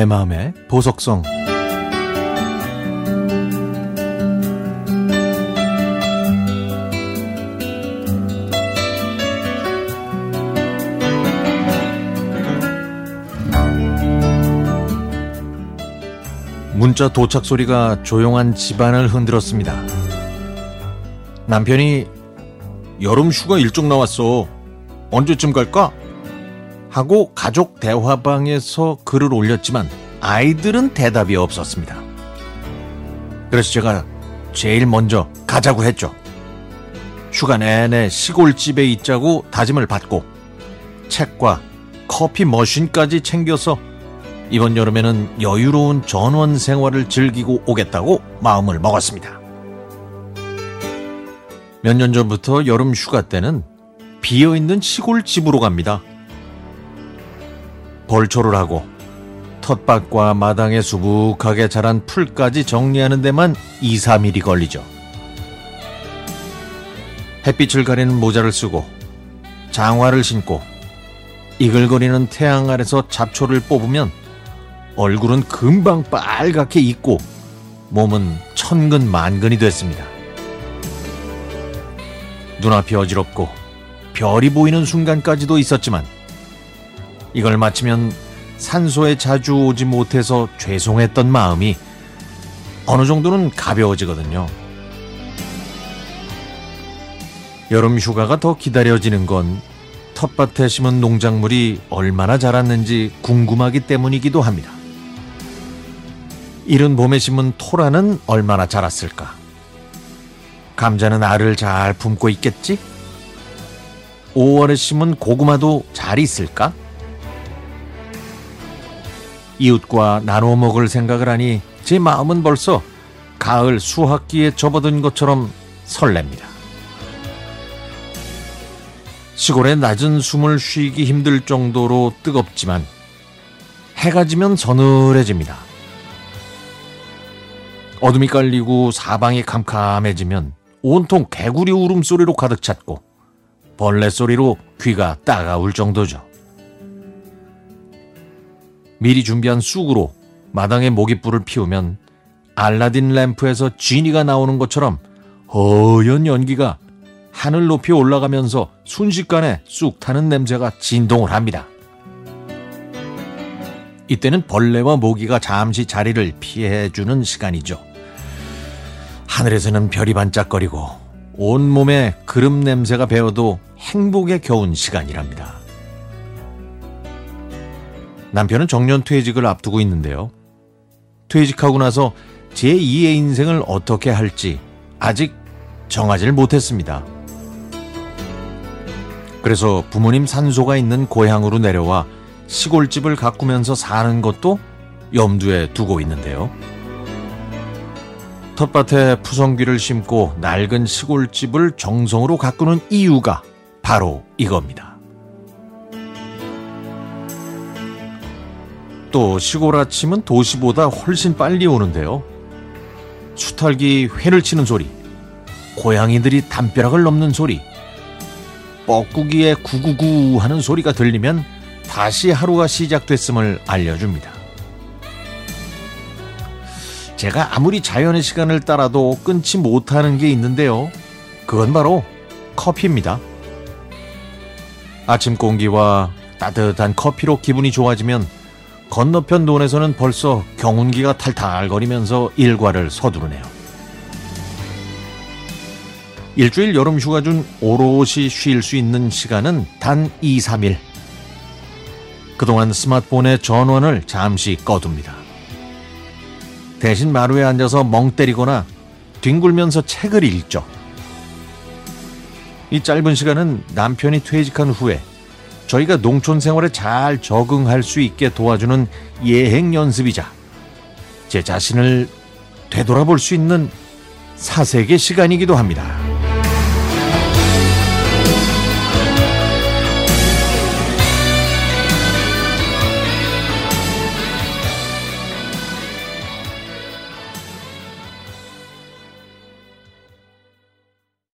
내 마음의 보석성 문자 도착 소리가 조용한 집안을 흔들었습니다. 남편이 여름 휴가 일정 나왔어. 언제쯤 갈까? 하고 가족 대화방에서 글을 올렸지만 아이들은 대답이 없었습니다. 그래서 제가 제일 먼저 가자고 했죠. 휴가 내내 시골집에 있자고 다짐을 받고 책과 커피 머신까지 챙겨서 이번 여름에는 여유로운 전원 생활을 즐기고 오겠다고 마음을 먹었습니다. 몇 년 전부터 여름 휴가 때는 비어있는 시골집으로 갑니다. 벌초를 하고 텃밭과 마당에 수북하게 자란 풀까지 정리하는 데만 2, 3일이 걸리죠. 햇빛을 가리는 모자를 쓰고 장화를 신고 이글거리는 태양 아래서 잡초를 뽑으면 얼굴은 금방 빨갛게 익고 몸은 천근 만근이 됐습니다. 눈앞이 어지럽고 별이 보이는 순간까지도 있었지만 이걸 마치면 산소에 자주 오지 못해서 죄송했던 마음이 어느 정도는 가벼워지거든요. 여름 휴가가 더 기다려지는 건 텃밭에 심은 농작물이 얼마나 자랐는지 궁금하기 때문이기도 합니다. 이른 봄에 심은 토라는 얼마나 자랐을까? 감자는 알을 잘 품고 있겠지? 5월에 심은 고구마도 잘 있을까? 이웃과 나눠 먹을 생각을 하니 제 마음은 벌써 가을 수학기에 접어든 것처럼 설렙니다. 시골의 낮은 숨을 쉬기 힘들 정도로 뜨겁지만 해가 지면 서늘해집니다. 어둠이 깔리고 사방이 캄캄해지면 온통 개구리 울음소리로 가득 찼고 벌레 소리로 귀가 따가울 정도죠. 미리 준비한 쑥으로 마당에 모깃불을 피우면 알라딘 램프에서 지니가 나오는 것처럼 허연 연기가 하늘 높이 올라가면서 순식간에 쑥 타는 냄새가 진동을 합니다. 이때는 벌레와 모기가 잠시 자리를 피해주는 시간이죠. 하늘에서는 별이 반짝거리고 온몸에 그름 냄새가 배어도 행복에 겨운 시간이랍니다. 남편은 정년 퇴직을 앞두고 있는데요. 퇴직하고 나서 제2의 인생을 어떻게 할지 아직 정하지를 못했습니다. 그래서 부모님 산소가 있는 고향으로 내려와 시골집을 가꾸면서 사는 것도 염두에 두고 있는데요. 텃밭에 푸성귀를 심고 낡은 시골집을 정성으로 가꾸는 이유가 바로 이겁니다. 또 시골 아침은 도시보다 훨씬 빨리 오는데요. 수탈기 회를 치는 소리, 고양이들이 담벼락을 넘는 소리, 뻐꾸기에 구구구 하는 소리가 들리면 다시 하루가 시작됐음을 알려줍니다. 제가 아무리 자연의 시간을 따라도 끊지 못하는 게 있는데요. 그건 바로 커피입니다. 아침 공기와 따뜻한 커피로 기분이 좋아지면 건너편 논에서는 벌써 경운기가 탈탈거리면서 일과를 서두르네요. 일주일 여름 휴가 중 오롯이 쉴 수 있는 시간은 단 2, 3일. 그동안 스마트폰의 전원을 잠시 꺼둡니다. 대신 마루에 앉아서 멍 때리거나 뒹굴면서 책을 읽죠. 이 짧은 시간은 남편이 퇴직한 후에 저희가 농촌 생활에 잘 적응할 수 있게 도와주는 예행 연습이자 제 자신을 되돌아볼 수 있는 사색의 시간이기도 합니다.